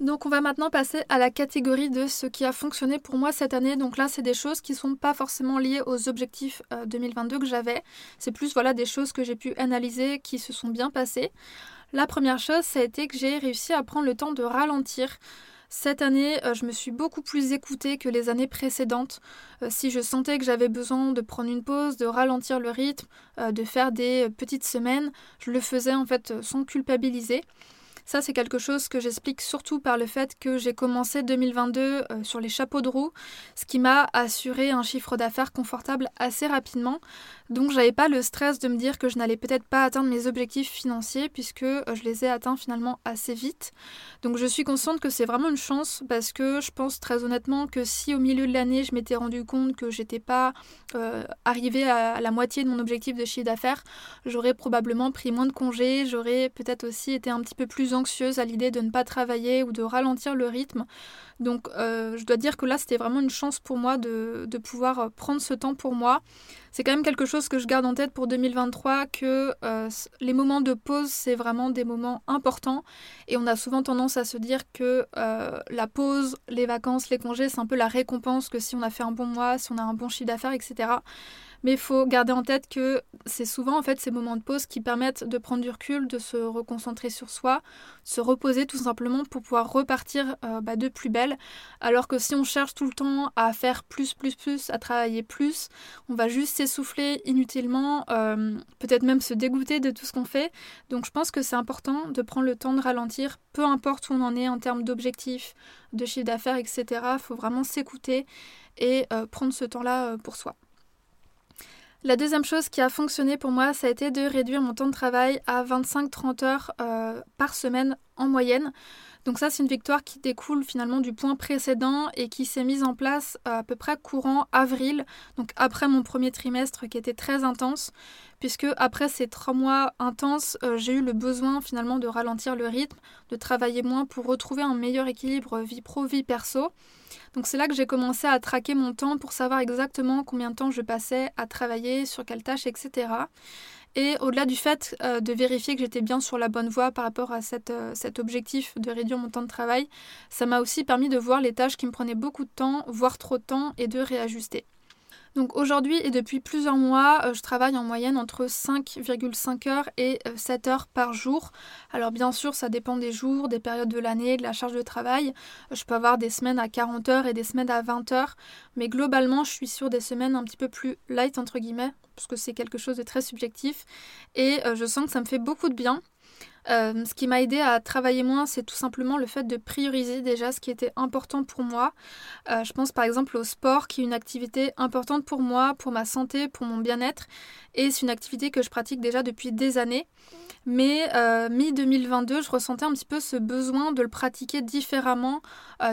Donc on va maintenant passer à la catégorie de ce qui a fonctionné pour moi cette année. Donc là, c'est des choses qui ne sont pas forcément liées aux objectifs 2022 euh, que j'avais. C'est plus voilà des choses que j'ai pu analyser qui se sont bien passées. La première chose, ça a été que j'ai réussi à prendre le temps de ralentir. Cette année, euh, je me suis beaucoup plus écoutée que les années précédentes. Euh, si je sentais que j'avais besoin de prendre une pause, de ralentir le rythme, de faire des petites semaines, je le faisais en fait sans culpabiliser. Ça, c'est quelque chose que j'explique surtout par le fait que j'ai commencé 2022 euh, sur les chapeaux de roue, ce qui m'a assuré un chiffre d'affaires confortable assez rapidement. Donc, j'avais pas le stress de me dire que je n'allais peut-être pas atteindre mes objectifs financiers puisque euh, je les ai atteints finalement assez vite. Donc, je suis consciente que c'est vraiment une chance parce que je pense très honnêtement que si au milieu de l'année je m'étais rendu compte que j'étais pas euh, arrivée à la moitié de mon objectif de chiffre d'affaires, j'aurais probablement pris moins de congés, j'aurais peut-être aussi été un petit peu plus anxieuse à l'idée de ne pas travailler ou de ralentir le rythme. Donc euh, je dois dire que là c'était vraiment une chance pour moi de, pouvoir euh, prendre ce temps pour moi. C'est quand même quelque chose que je garde en tête pour 2023, que euh, les moments de pause c'est vraiment des moments importants et on a souvent tendance à se dire que la pause, les vacances, les congés c'est un peu la récompense que si on a fait un bon mois, si on a un bon chiffre d'affaires, etc. Mais il faut garder en tête que c'est souvent en fait ces moments de pause qui permettent de prendre du recul, de se reconcentrer sur soi, se reposer tout simplement pour pouvoir repartir euh, bah, de plus belle. Alors que si on cherche tout le temps à faire plus, plus, plus, à travailler plus, on va juste s'essouffler inutilement, euh, peut-être même se dégoûter de tout ce qu'on fait. Donc je pense que c'est important de prendre le temps de ralentir, peu importe où on en est en termes d'objectifs, de chiffre d'affaires, etc. Il faut vraiment s'écouter et euh, prendre ce temps-là pour soi. La deuxième chose qui a fonctionné pour moi, ça a été de réduire mon temps de travail à 25-30 heures euh, par semaine en moyenne. Donc ça, c'est une victoire qui découle finalement du point précédent et qui s'est mise en place à peu près courant avril, donc après mon premier trimestre qui était très intense, puisque après ces trois mois intenses, euh, j'ai eu le besoin finalement de ralentir le rythme, de travailler moins pour retrouver un meilleur équilibre vie pro-vie perso. Donc c'est là que j'ai commencé à traquer mon temps pour savoir exactement combien de temps je passais à travailler, sur quelles tâches, etc. Et au-delà du fait euh, de vérifier que j'étais bien sur la bonne voie par rapport à euh, cet objectif de réduire mon temps de travail, ça m'a aussi permis de voir les tâches qui me prenaient beaucoup de temps, voire trop de temps, et de réajuster. Donc aujourd'hui et depuis plusieurs mois, euh, je travaille en moyenne entre 5,5 heures et 7 euh, heures par jour. Alors bien sûr, ça dépend des jours, des périodes de l'année, de la charge de travail. Euh, je peux avoir des semaines à 40 heures et des semaines à 20 heures, mais globalement, je suis sur des semaines un petit peu plus light entre guillemets, parce que c'est quelque chose de très subjectif et je sens que ça me fait beaucoup de bien. Euh, ce qui m'a aidé à travailler moins, c'est tout simplement le fait de prioriser déjà ce qui était important pour moi. Euh, je pense par exemple au sport, qui est une activité importante pour moi, pour ma santé, pour mon bien-être. Et c'est une activité que je pratique déjà depuis des années. Mais euh, mi-2022, je ressentais un petit peu ce besoin de le pratiquer différemment,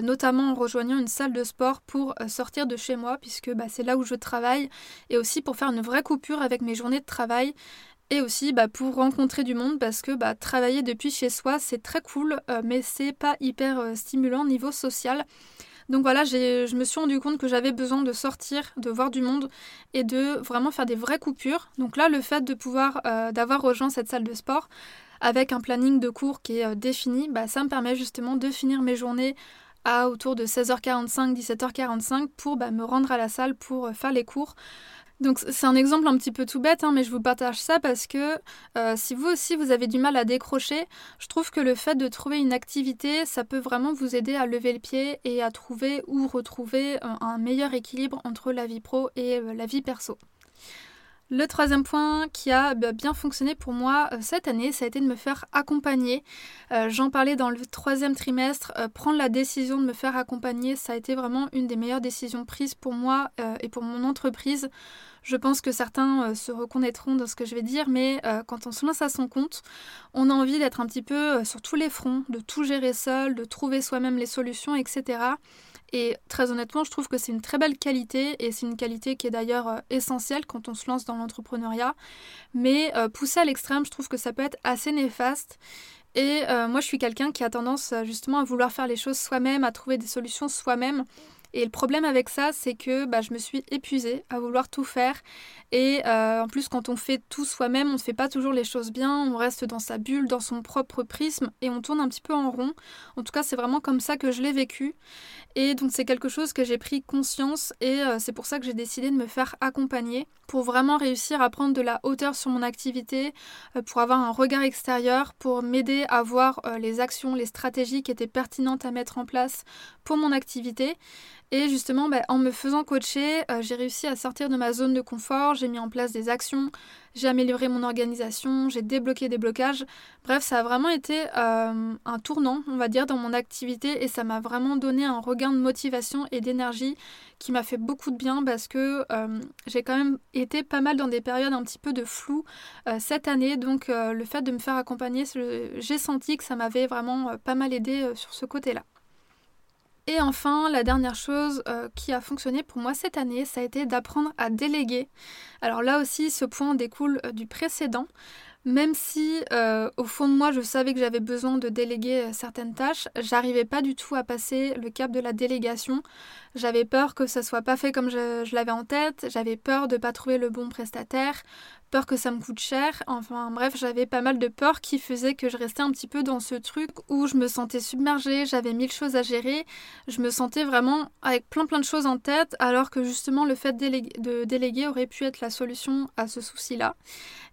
notamment en rejoignant une salle de sport pour sortir de chez moi, puisque bah, c'est là où je travaille, et aussi pour faire une vraie coupure avec mes journées de travail et aussi bah, pour rencontrer du monde parce que bah, travailler depuis chez soi c'est très cool euh, mais c'est pas hyper euh, stimulant niveau social. Donc voilà, je me suis rendu compte que j'avais besoin de sortir, de voir du monde et de vraiment faire des vraies coupures. Donc là, le fait de pouvoir, euh, d'avoir rejoint cette salle de sport avec un planning de cours qui est défini, bah, ça me permet justement de finir mes journées à autour de 16h45, 17h45 pour me rendre à la salle pour faire les cours. Donc c'est un exemple un petit peu tout bête, hein, mais je vous partage ça parce que euh, si vous aussi vous avez du mal à décrocher, je trouve que le fait de trouver une activité, ça peut vraiment vous aider à lever le pied et à trouver ou retrouver un, meilleur équilibre entre la vie pro et euh, la vie perso. Le troisième point qui a bah, bien fonctionné pour moi euh, cette année, ça a été de me faire accompagner. J'en parlais dans le troisième trimestre. prendre la décision de me faire accompagner, ça a été vraiment une des meilleures décisions prises pour moi et pour mon entreprise. Je pense que certains euh, se reconnaîtront dans ce que je vais dire, mais euh, quand on se lance à son compte, on a envie d'être un petit peu euh, sur tous les fronts, de tout gérer seul, de trouver soi-même les solutions, etc. Et très honnêtement, je trouve que c'est une très belle qualité et c'est une qualité qui est d'ailleurs essentielle quand on se lance dans l'entrepreneuriat. Mais pousser à l'extrême, je trouve que ça peut être assez néfaste. Et moi, je suis quelqu'un qui a tendance justement à vouloir faire les choses soi-même, à trouver des solutions soi-même. Et le problème avec ça, c'est que bah, je me suis épuisée à vouloir tout faire. Et euh, en plus, quand on fait tout soi-même, on ne fait pas toujours les choses bien, on reste dans sa bulle, dans son propre prisme, et on tourne un petit peu en rond. En tout cas, c'est vraiment comme ça que je l'ai vécu. Et donc, c'est quelque chose que j'ai pris conscience, et euh, c'est pour ça que j'ai décidé de me faire accompagner, pour vraiment réussir à prendre de la hauteur sur mon activité, euh, pour avoir un regard extérieur, pour m'aider à voir les actions, les stratégies qui étaient pertinentes à mettre en place pour mon activité. Et justement, bah, en me faisant coacher, euh, j'ai réussi à sortir de ma zone de confort, j'ai mis en place des actions, j'ai amélioré mon organisation, j'ai débloqué des blocages. Bref, ça a vraiment été euh, un tournant, on va dire, dans mon activité et ça m'a vraiment donné un regain de motivation et d'énergie qui m'a fait beaucoup de bien parce que euh, j'ai quand même été pas mal dans des périodes un petit peu de flou cette année. Donc le fait de me faire accompagner, j'ai senti que ça m'avait vraiment pas mal aidé sur ce côté-là. Et enfin, la dernière chose euh, qui a fonctionné pour moi cette année, ça a été d'apprendre à déléguer. Alors là aussi, ce point découle euh, du précédent, Même si euh, au fond de moi je savais que j'avais besoin de déléguer certaines tâches, j'arrivais pas du tout à passer le cap de la délégation. J'avais peur que ça soit pas fait comme je, l'avais en tête, j'avais peur de pas trouver le bon prestataire, peur que ça me coûte cher. Enfin bref, j'avais pas mal de peur qui faisait que je restais un petit peu dans ce truc où je me sentais submergée, j'avais mille choses à gérer, je me sentais vraiment avec plein plein de choses en tête alors que justement le fait de déléguer aurait pu être la solution à ce souci-là.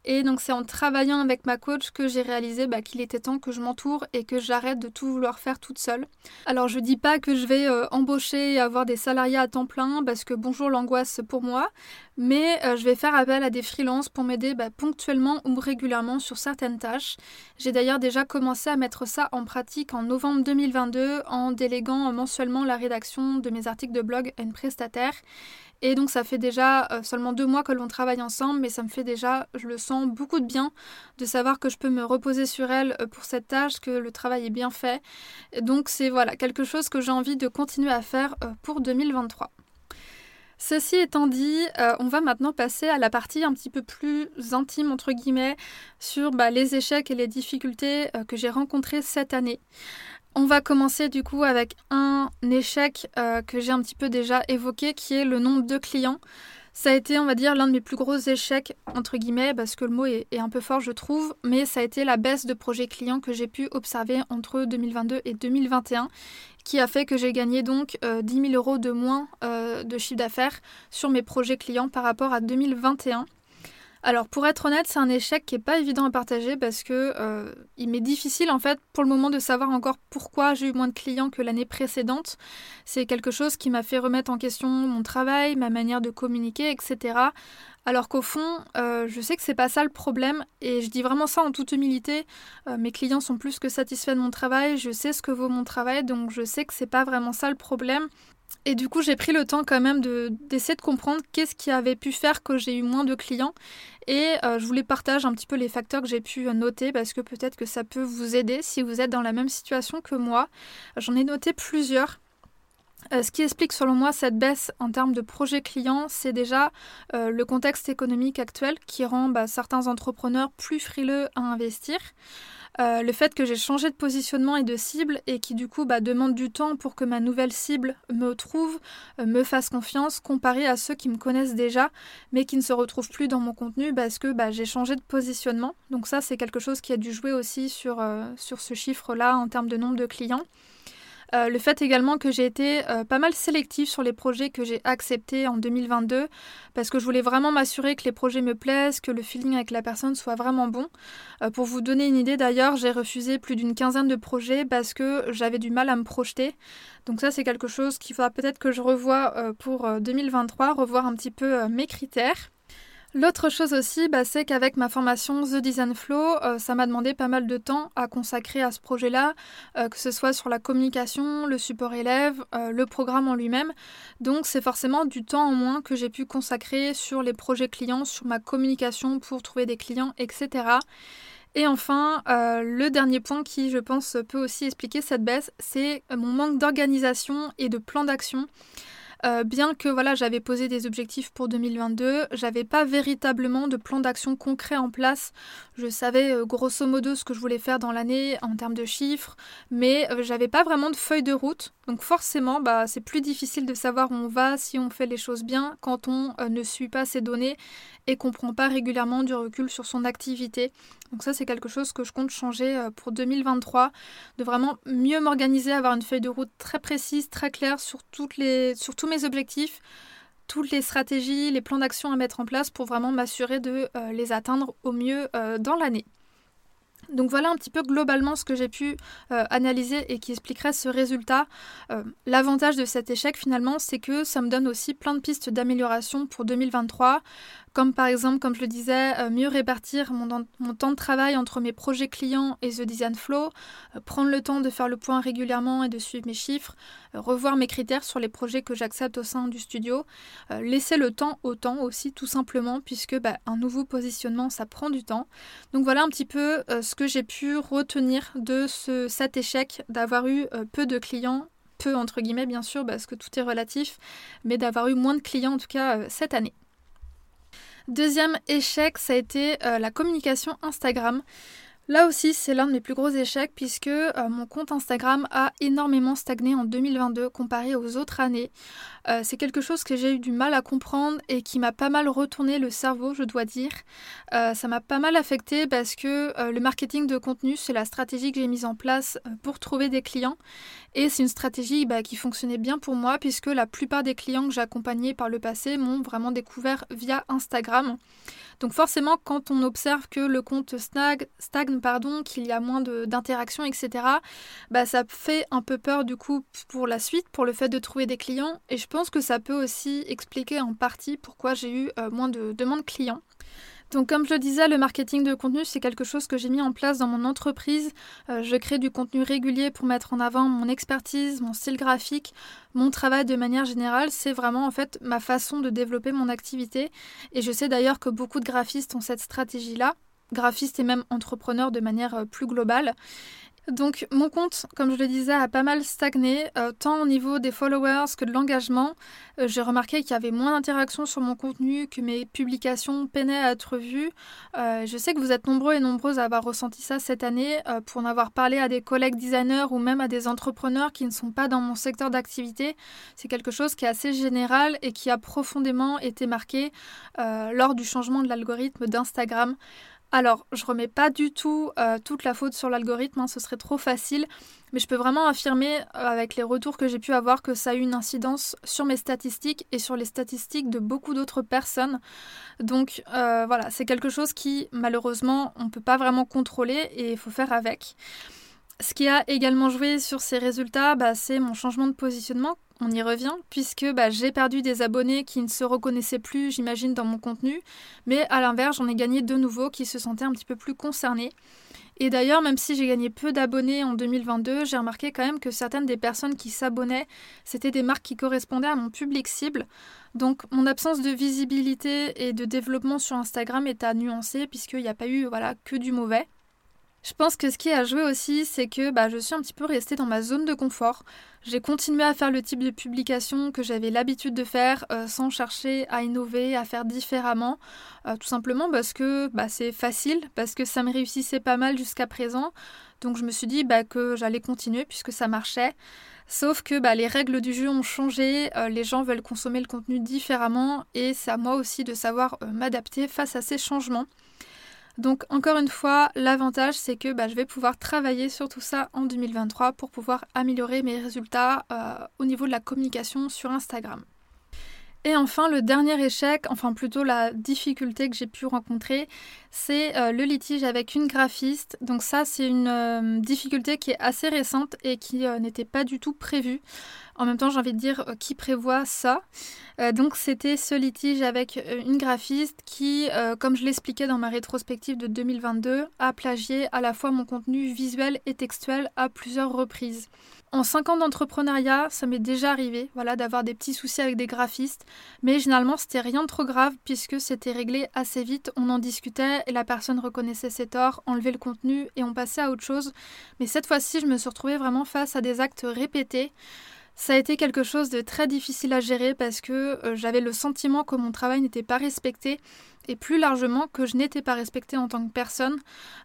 Et donc c'est en travaillant avec ma coach que j'ai réalisé bah, qu'il était temps que je m'entoure et que j'arrête de tout vouloir faire toute seule. Alors je dis pas que je vais euh, embaucher et avoir des salariés à temps plein parce que bonjour l'angoisse pour moi, mais euh, je vais faire appel à des freelances pour m'aider bah, ponctuellement ou régulièrement sur certaines tâches. J'ai d'ailleurs déjà commencé à mettre ça en pratique en novembre 2022 en déléguant mensuellement la rédaction de mes articles de blog à une prestataire. Et donc ça fait déjà euh, seulement deux mois que l'on travaille ensemble, mais ça me fait déjà, je le sens, beaucoup de bien de savoir que je peux me reposer sur elle euh, pour cette tâche, que le travail est bien fait. donc c'est voilà quelque chose que j'ai envie de continuer à faire pour 2023. Ceci étant dit, euh, on va maintenant passer à la partie un petit peu plus intime, entre guillemets, sur bah, les échecs et les difficultés euh, que j'ai rencontrés cette année. On va commencer du coup avec un échec euh, que j'ai un petit peu déjà évoqué, qui est le nombre de clients. Ça a été, on va dire, l'un de mes plus gros échecs, entre guillemets, parce que le mot est, un peu fort, je trouve, mais ça a été la baisse de projets clients que j'ai pu observer entre 2022 et 2021, qui a fait que j'ai gagné donc 10 euh, 000 euros de moins euh, de chiffre d'affaires sur mes projets clients par rapport à 2021. Alors pour être honnête, c'est un échec qui n'est pas évident à partager parce que euh, il m'est difficile en fait pour le moment de savoir encore pourquoi j'ai eu moins de clients que l'année précédente. C'est quelque chose qui m'a fait remettre en question mon travail, ma manière de communiquer, etc. Alors qu'au fond, euh, je sais que c'est pas ça le problème et je dis vraiment ça en toute humilité. Euh, mes clients sont plus que satisfaits de mon travail, je sais ce que vaut mon travail, donc je sais que c'est pas vraiment ça le problème. Et du coup, j'ai pris le temps quand même d'essayer de, comprendre qu'est-ce qui avait pu faire que j'ai eu moins de clients. Et euh, je voulais partager un petit peu les facteurs que j'ai pu noter parce que peut-être que ça peut vous aider si vous êtes dans la même situation que moi. J'en ai noté plusieurs. Euh, ce qui explique selon moi cette baisse en termes de projets clients, c'est déjà euh, le contexte économique actuel qui rend bah, certains entrepreneurs plus frileux à investir. Euh, le fait que j'ai changé de positionnement et de cible et qui du coup bah, demande du temps pour que ma nouvelle cible me trouve, me fasse confiance, comparé à ceux qui me connaissent déjà mais qui ne se retrouvent plus dans mon contenu parce que bah, j'ai changé de positionnement. Donc ça c'est quelque chose qui a dû jouer aussi sur, sur ce chiffre-là en termes de nombre de clients. Euh, le fait également que j'ai été euh, pas mal sélective sur les projets que j'ai acceptés en 2022 parce que je voulais vraiment m'assurer que les projets me plaisent, que le feeling avec la personne soit vraiment bon. Euh, pour vous donner une idée d'ailleurs, j'ai refusé plus d'une quinzaine de projets parce que j'avais du mal à me projeter. Donc ça c'est quelque chose qu'il faudra peut-être que je revoie pour 2023, revoir un petit peu mes critères. L'autre chose aussi, bah, c'est qu'avec ma formation The Design Flow, euh, ça m'a demandé pas mal de temps à consacrer à ce projet-là, euh, que ce soit sur la communication, le support élève, euh, le programme en lui-même. Donc c'est forcément du temps en moins que j'ai pu consacrer sur les projets clients, sur ma communication pour trouver des clients, etc. Et enfin, le dernier point qui, je pense, peut aussi expliquer cette baisse, c'est mon manque d'organisation et de plan d'action. Euh, bien que voilà, j'avais posé des objectifs pour 2022, j'avais pas véritablement de plan d'action concret en place. Je savais euh, grosso modo ce que je voulais faire dans l'année en termes de chiffres, mais euh, j'avais pas vraiment de feuille de route. Donc forcément, bah, c'est plus difficile de savoir où on va si on fait les choses bien quand on ne suit pas ces données et qu'on prend pas régulièrement du recul sur son activité. Donc ça, c'est quelque chose que je compte changer pour 2023, de vraiment mieux m'organiser, avoir une feuille de route très précise, très claire sur, toutes les, sur tous mes objectifs, toutes les stratégies, les plans d'action à mettre en place pour vraiment m'assurer de euh, les atteindre au mieux euh, dans l'année. Donc voilà un petit peu globalement ce que j'ai pu euh, analyser et qui expliquerait ce résultat. L'avantage de cet échec finalement, c'est que ça me donne aussi plein de pistes d'amélioration pour 2023 comme par exemple, comme je le disais, euh, mieux répartir mon, temps de travail entre mes projets clients et The Design Flow, euh, prendre le temps de faire le point régulièrement et de suivre mes chiffres, euh, revoir mes critères sur les projets que j'accepte au sein du studio, laisser le temps au temps aussi tout simplement puisque bah, un nouveau positionnement ça prend du temps. Donc voilà un petit peu ce que j'ai pu retenir de ce, cet échec d'avoir eu peu de clients peu entre guillemets bien sûr parce que tout est relatif, mais d'avoir eu moins de clients en tout cas cette année. Deuxième échec, ça a été la communication Instagram. Là aussi, c'est l'un de mes plus gros échecs puisque euh, mon compte Instagram a énormément stagné en 2022 comparé aux autres années. Euh, c'est quelque chose que j'ai eu du mal à comprendre et qui m'a pas mal retourné le cerveau, je dois dire. Euh, ça m'a pas mal affecté parce que le marketing de contenu, c'est la stratégie que j'ai mise en place pour trouver des clients. Et c'est une stratégie bah, qui fonctionnait bien pour moi puisque la plupart des clients que j'ai accompagnés par le passé m'ont vraiment découvert via Instagram. Donc forcément, quand on observe que le compte stagne, stagne pardon, qu'il y a moins d'interactions, etc., bah, ça fait un peu peur du coup pour la suite, pour le fait de trouver des clients. Et je pense que ça peut aussi expliquer en partie pourquoi j'ai eu euh, moins de demandes clients. Donc comme je le disais, le marketing de contenu, c'est quelque chose que j'ai mis en place dans mon entreprise. Euh, je crée du contenu régulier pour mettre en avant mon expertise, mon style graphique, mon travail de manière générale. C'est vraiment en fait ma façon de développer mon activité. Et je sais d'ailleurs que beaucoup de graphistes ont cette stratégie-là graphistes et même entrepreneurs de manière euh, plus globale. Donc mon compte, comme je le disais, a pas mal stagné, euh, tant au niveau des followers que de l'engagement. Euh, j'ai remarqué qu'il y avait moins d'interactions sur mon contenu, que mes publications peinaient à être vues. Je sais que vous êtes nombreux et nombreuses à avoir ressenti ça cette année, pour en avoir parlé à des collègues designers ou même à des entrepreneurs qui ne sont pas dans mon secteur d'activité. C'est quelque chose qui est assez général et qui a profondément été marqué lors du changement de l'algorithme d'Instagram. Alors, je remets pas du tout euh, toute la faute sur l'algorithme, hein, ce serait trop facile, mais je peux vraiment affirmer, euh, avec les retours que j'ai pu avoir, que ça a eu une incidence sur mes statistiques et sur les statistiques de beaucoup d'autres personnes. Donc euh, voilà, c'est quelque chose qui, malheureusement, on ne peut pas vraiment contrôler et il faut faire avec. Ce qui a également joué sur ces résultats, bah, c'est mon changement de positionnement. On y revient, puisque bah, j'ai perdu des abonnés qui ne se reconnaissaient plus, j'imagine, dans mon contenu. Mais à l'inverse, j'en ai gagné de nouveaux qui se sentaient un petit peu plus concernés. Et d'ailleurs, même si j'ai gagné peu d'abonnés en 2022, j'ai remarqué quand même que certaines des personnes qui s'abonnaient, c'était des marques qui correspondaient à mon public cible. Donc mon absence de visibilité et de développement sur Instagram est à nuancer puisqu'il n'y a pas eu voilà, que du mauvais. Je pense que ce qui a joué aussi, c'est que bah, je suis un petit peu restée dans ma zone de confort. J'ai continué à faire le type de publication que j'avais l'habitude de faire euh, sans chercher à innover, à faire différemment. Euh, tout simplement parce que bah, c'est facile, parce que ça me réussissait pas mal jusqu'à présent. Donc je me suis dit bah, que j'allais continuer puisque ça marchait. Sauf que les règles du jeu ont changé, euh, les gens veulent consommer le contenu différemment et c'est à moi aussi de savoir m'adapter face à ces changements. Donc encore une fois, l'avantage c'est que bah, je vais pouvoir travailler sur tout ça en 2023 pour pouvoir améliorer mes résultats euh, au niveau de la communication sur Instagram. Et enfin, le dernier échec, enfin plutôt la difficulté que j'ai pu rencontrer, c'est euh, le litige avec une graphiste. Donc ça, c'est une euh, difficulté qui est assez récente et qui n'était pas du tout prévue. En même temps, j'ai envie de dire euh, qui prévoit ça. Euh, donc, c'était ce litige avec euh, une graphiste qui, comme je l'expliquais dans ma rétrospective de 2022, a plagié à la fois mon contenu visuel et textuel à plusieurs reprises. En 5 ans d'entrepreneuriat, ça m'est déjà arrivé voilà, d'avoir des petits soucis avec des graphistes, mais généralement c'était rien de trop grave puisque c'était réglé assez vite, on en discutait et la personne reconnaissait ses torts, enlevait le contenu et on passait à autre chose. Mais cette fois-ci, je me suis retrouvée vraiment face à des actes répétés. Ça a été quelque chose de très difficile à gérer parce que euh, j'avais le sentiment que mon travail n'était pas respecté et plus largement que je n'étais pas respectée en tant que personne.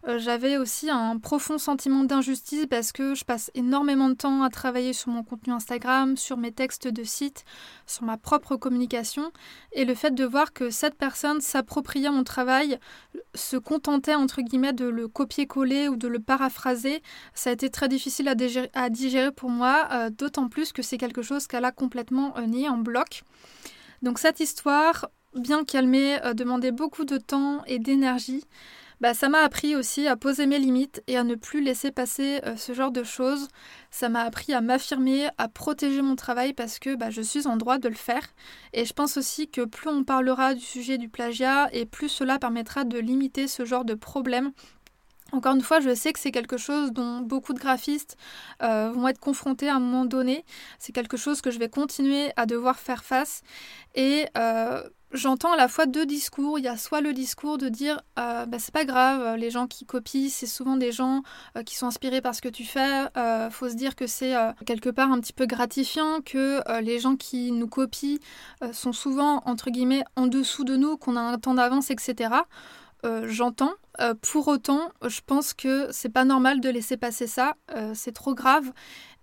Euh, j'avais aussi un profond sentiment d'injustice parce que je passe énormément de temps à travailler sur mon contenu Instagram, sur mes textes de site, sur ma propre communication et le fait de voir que cette personne s'appropriait mon travail, se contentait entre guillemets de le copier-coller ou de le paraphraser, ça a été très difficile à digérer, pour moi, euh, d'autant plus que c'est quelque chose qu'elle a complètement euh, nié en bloc. Donc cette histoire, bien m'ait euh, demandé beaucoup de temps et d'énergie, bah, ça m'a appris aussi à poser mes limites et à ne plus laisser passer euh, ce genre de choses. Ça m'a appris à m'affirmer, à protéger mon travail parce que bah, je suis en droit de le faire. Et je pense aussi que plus on parlera du sujet du plagiat et plus cela permettra de limiter ce genre de problème encore une fois, je sais que c'est quelque chose dont beaucoup de graphistes euh, vont être confrontés à un moment donné. C'est quelque chose que je vais continuer à devoir faire face. Et j'entends à la fois deux discours. Il y a soit le discours de dire euh, bah, c'est pas grave, les gens qui copient, c'est souvent des gens euh, qui sont inspirés par ce que tu fais. Euh, faut se dire que c'est quelque part un petit peu gratifiant que les gens qui nous copient sont souvent entre guillemets en dessous de nous, qu'on a un temps d'avance, etc. j'entends. Pour autant, je pense que c'est pas normal de laisser passer ça. c'est trop grave.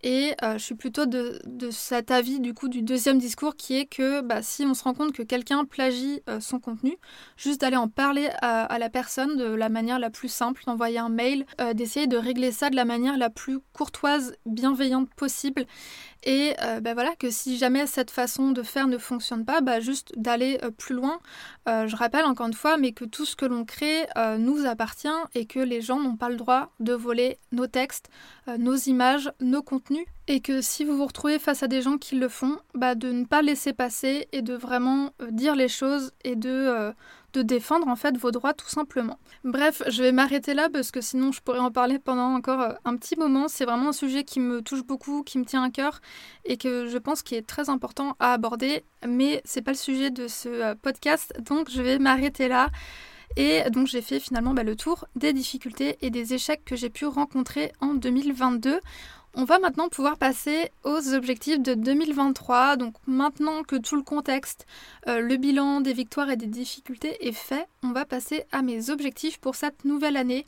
Et euh, je suis plutôt de, cet avis du coup du deuxième discours qui est que bah, si on se rend compte que quelqu'un plagie euh, son contenu, juste d'aller en parler à, la personne de la manière la plus simple, d'envoyer un mail, euh, d'essayer de régler ça de la manière la plus courtoise, bienveillante possible et euh, bah voilà, que si jamais cette façon de faire ne fonctionne pas, bah juste d'aller euh, plus loin. Euh, je rappelle encore une fois, mais que tout ce que l'on crée nous appartient et que les gens n'ont pas le droit de voler nos textes, nos images, nos contenus. Et que si vous vous retrouvez face à des gens qui le font, bah de ne pas laisser passer et de vraiment dire les choses et de de défendre en fait vos droits tout simplement. Bref, je vais m'arrêter là parce que sinon je pourrais en parler pendant encore euh, un petit moment. C'est vraiment un sujet qui me touche beaucoup, qui me tient à cœur et que je pense qu'il est très important à aborder, mais c'est pas le sujet de ce euh, podcast, donc je vais m'arrêter là. Et donc j'ai fait finalement bah, le tour des difficultés et des échecs que j'ai pu rencontrer en 2022. On va maintenant pouvoir passer aux objectifs de 2023. Donc maintenant que tout le contexte, euh, le bilan des victoires et des difficultés est fait, on va passer à mes objectifs pour cette nouvelle année.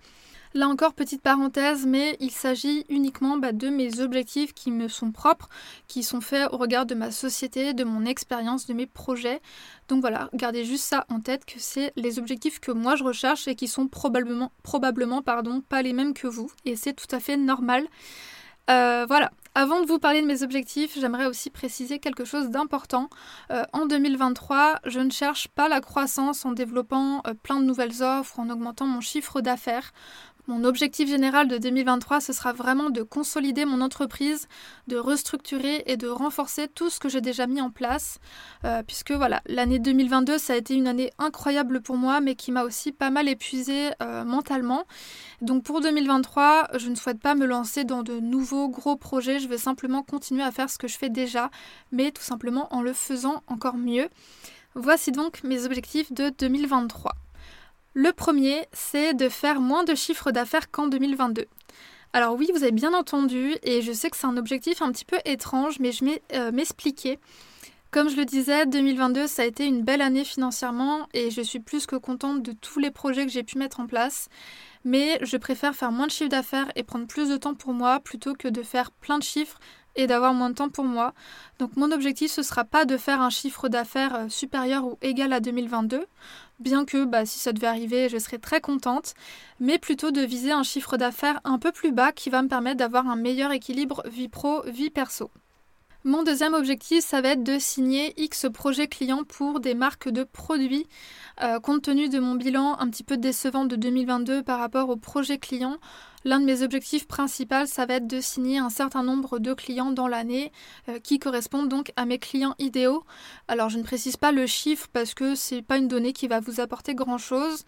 Là encore, petite parenthèse, mais il s'agit uniquement bah, de mes objectifs qui me sont propres, qui sont faits au regard de ma société, de mon expérience, de mes projets. Donc voilà, gardez juste ça en tête que c'est les objectifs que moi je recherche et qui sont probablement, probablement pardon, pas les mêmes que vous. Et c'est tout à fait normal. Euh, voilà. Avant de vous parler de mes objectifs, j'aimerais aussi préciser quelque chose d'important. Euh, en 2023, je ne cherche pas la croissance en développant euh, plein de nouvelles offres, en augmentant mon chiffre d'affaires. Mon objectif général de 2023, ce sera vraiment de consolider mon entreprise, de restructurer et de renforcer tout ce que j'ai déjà mis en place. Euh, puisque voilà, l'année 2022, ça a été une année incroyable pour moi, mais qui m'a aussi pas mal épuisée euh, mentalement. Donc pour 2023, je ne souhaite pas me lancer dans de nouveaux gros projets. Je vais simplement continuer à faire ce que je fais déjà, mais tout simplement en le faisant encore mieux. Voici donc mes objectifs de 2023. Le premier, c'est de faire moins de chiffre d'affaires qu'en 2022. Alors oui, vous avez bien entendu, et je sais que c'est un objectif un petit peu étrange, mais je vais euh, m'expliquer. Comme je le disais, 2022, ça a été une belle année financièrement, et je suis plus que contente de tous les projets que j'ai pu mettre en place. Mais je préfère faire moins de chiffre d'affaires et prendre plus de temps pour moi plutôt que de faire plein de chiffres et d'avoir moins de temps pour moi. Donc mon objectif, ce sera pas de faire un chiffre d'affaires euh, supérieur ou égal à 2022, bien que bah, si ça devait arriver, je serais très contente, mais plutôt de viser un chiffre d'affaires un peu plus bas qui va me permettre d'avoir un meilleur équilibre vie pro, vie perso. Mon deuxième objectif, ça va être de signer X projets clients pour des marques de produits. Euh, compte tenu de mon bilan un petit peu décevant de 2022 par rapport aux projets clients, l'un de mes objectifs principaux, ça va être de signer un certain nombre de clients dans l'année euh, qui correspondent donc à mes clients idéaux. Alors je ne précise pas le chiffre parce que c'est pas une donnée qui va vous apporter grand chose.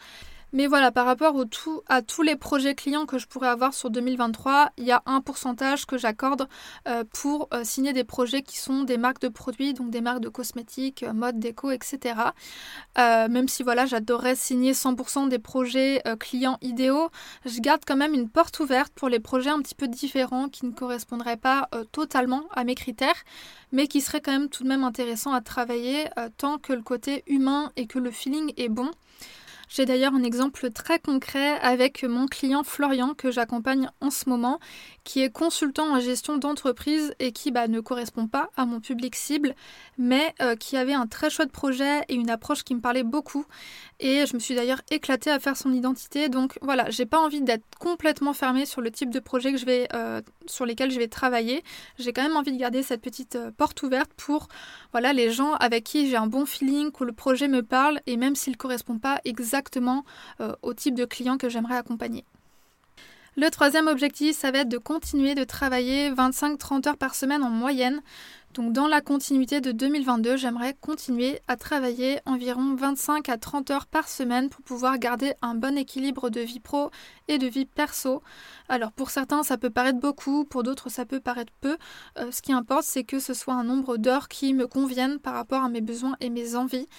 Mais voilà, par rapport au tout, à tous les projets clients que je pourrais avoir sur 2023, il y a un pourcentage que j'accorde euh, pour euh, signer des projets qui sont des marques de produits, donc des marques de cosmétiques, euh, mode, déco, etc. même si voilà, j'adorerais signer 100% des projets clients idéaux, je garde quand même une porte ouverte pour les projets un petit peu différents qui ne correspondraient pas totalement à mes critères, mais qui seraient quand même tout de même intéressants à travailler tant que le côté humain et que le feeling est bon. J'ai d'ailleurs un exemple très concret avec mon client Florian que j'accompagne en ce moment, qui est consultant en gestion d'entreprise et qui bah, ne correspond pas à mon public cible, mais euh, qui avait un très chouette projet et une approche qui me parlait beaucoup. Et je me suis d'ailleurs éclatée à faire son identité. Donc voilà, j'ai pas envie d'être complètement fermée sur le type de projet euh, sur lesquels je vais travailler. J'ai quand même envie de garder cette petite euh, porte ouverte pour voilà les gens avec qui j'ai un bon feeling, que le projet me parle et même s'il ne correspond pas exactement exactement euh, au type de client que j'aimerais accompagner. Le troisième objectif, ça va être de continuer de travailler 25-30 heures par semaine en moyenne, Donc dans la continuité de 2022, j'aimerais continuer à travailler environ 25 à 30 heures par semaine pour pouvoir garder un bon équilibre de vie pro et de vie perso. Alors pour certains ça peut paraître beaucoup, pour d'autres ça peut paraître peu. Euh, ce qui importe c'est que ce soit un nombre d'heures qui me conviennent par rapport à mes besoins et mes envies.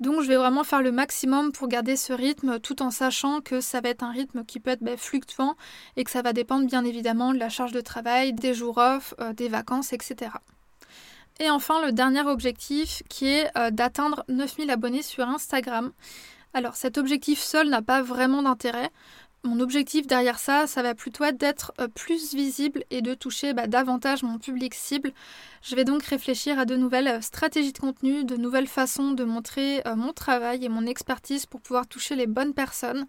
Donc je vais vraiment faire le maximum pour garder ce rythme tout en sachant que ça va être un rythme qui peut être ben, fluctuant et que ça va dépendre bien évidemment de la charge de travail, des jours off, euh, des vacances, etc. Et enfin, le dernier objectif qui est euh, d'atteindre 9000 abonnés sur Instagram. Alors cet objectif seul n'a pas vraiment d'intérêt. Mon objectif derrière ça, ça va plutôt être d'être euh, plus visible et de toucher bah, davantage mon public cible. Je vais donc réfléchir à de nouvelles euh, stratégies de contenu, de nouvelles façons de montrer mon travail et mon expertise pour pouvoir toucher les bonnes personnes.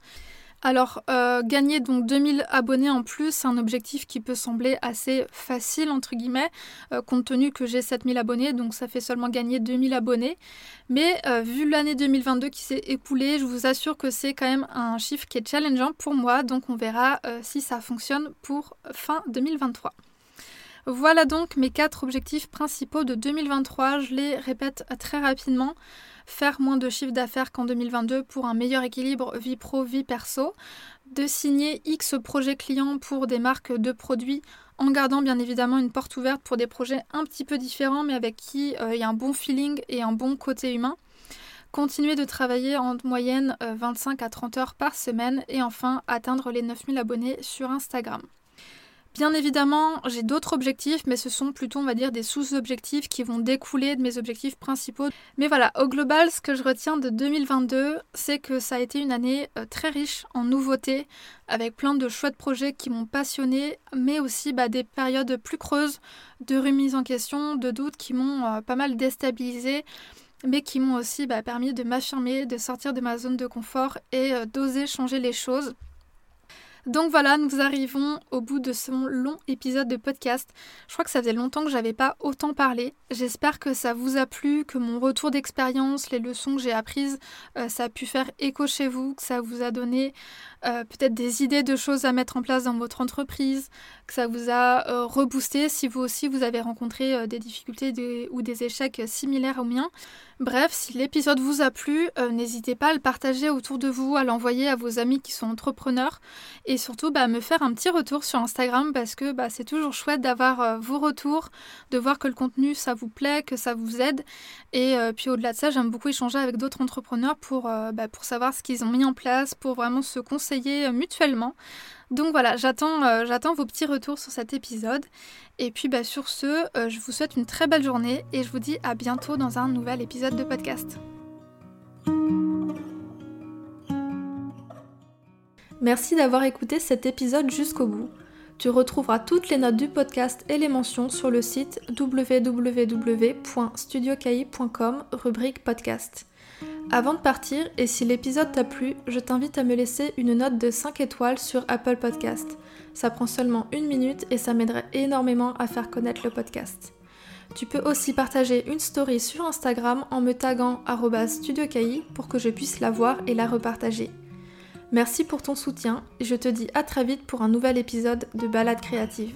Alors, euh, gagner donc 2000 abonnés en plus, c'est un objectif qui peut sembler assez facile, entre guillemets, euh, compte tenu que j'ai 7000 abonnés, donc ça fait seulement gagner 2000 abonnés. Mais euh, vu l'année 2022 qui s'est écoulée, je vous assure que c'est quand même un chiffre qui est challengeant pour moi, donc on verra si ça fonctionne pour fin 2023. Voilà donc mes quatre objectifs principaux de 2023. Je les répète très rapidement faire moins de chiffre d'affaires qu'en 2022 pour un meilleur équilibre vie pro, vie perso, de signer X projets clients pour des marques de produits en gardant bien évidemment une porte ouverte pour des projets un petit peu différents mais avec qui euh, il y a un bon feeling et un bon côté humain. Continuer de travailler en moyenne 25 euh, à 30 heures par semaine et enfin atteindre les 9000 abonnés sur Instagram. Bien évidemment, j'ai d'autres objectifs, mais ce sont plutôt, on va dire, des sous-objectifs qui vont découler de mes objectifs principaux. Mais voilà, au global, ce que je retiens de 2022, c'est que ça a été une année euh, très riche en nouveautés, avec plein de chouettes projets qui m'ont passionné, mais aussi bah, des périodes plus creuses de remise en question, de doutes qui m'ont euh, pas mal déstabilisé mais qui m'ont aussi bah, permis de m'affirmer, de sortir de ma zone de confort et euh, d'oser changer les choses. Donc voilà, nous arrivons au bout de ce long épisode de podcast. Je crois que ça faisait longtemps que j'avais pas autant parlé. J'espère que ça vous a plu, que mon retour d'expérience, les leçons que j'ai apprises, euh, ça a pu faire écho chez vous, que ça vous a donné euh, peut-être des idées de choses à mettre en place dans votre entreprise, que ça vous a euh, reboosté si vous aussi vous avez rencontré des difficultés ou des échecs similaires aux miens. Bref, si l'épisode vous a plu, n'hésitez pas à le partager autour de vous, à l'envoyer à vos amis qui sont entrepreneurs surtout bah, me faire un petit retour sur Instagram parce que bah, c'est toujours chouette d'avoir vos retours, de voir que le contenu ça vous plaît, que ça vous aide. Et puis au-delà de ça, j'aime beaucoup échanger avec d'autres entrepreneurs pour, bah, pour savoir ce qu'ils ont mis en place, pour vraiment se conseiller euh, mutuellement. Donc voilà, j'attends euh, j'attends vos petits retours sur cet épisode. Et puis sur ce, euh, je vous souhaite une très belle journée et je vous dis à bientôt dans un nouvel épisode de podcast. Merci d'avoir écouté cet épisode jusqu'au bout. Tu retrouveras toutes les notes du podcast et les mentions sur le site www.studiocahi.com rubrique podcast. Avant de partir, et si l'épisode t'a plu, je t'invite à me laisser une note de 5 étoiles sur Apple Podcast. Ça prend seulement une minute et ça m'aiderait énormément à faire connaître le podcast. Tu peux aussi partager une story sur Instagram en me taguant studiocahi pour que je puisse la voir et la repartager. Merci pour ton soutien et je te dis à très vite pour un nouvel épisode de Balade créative.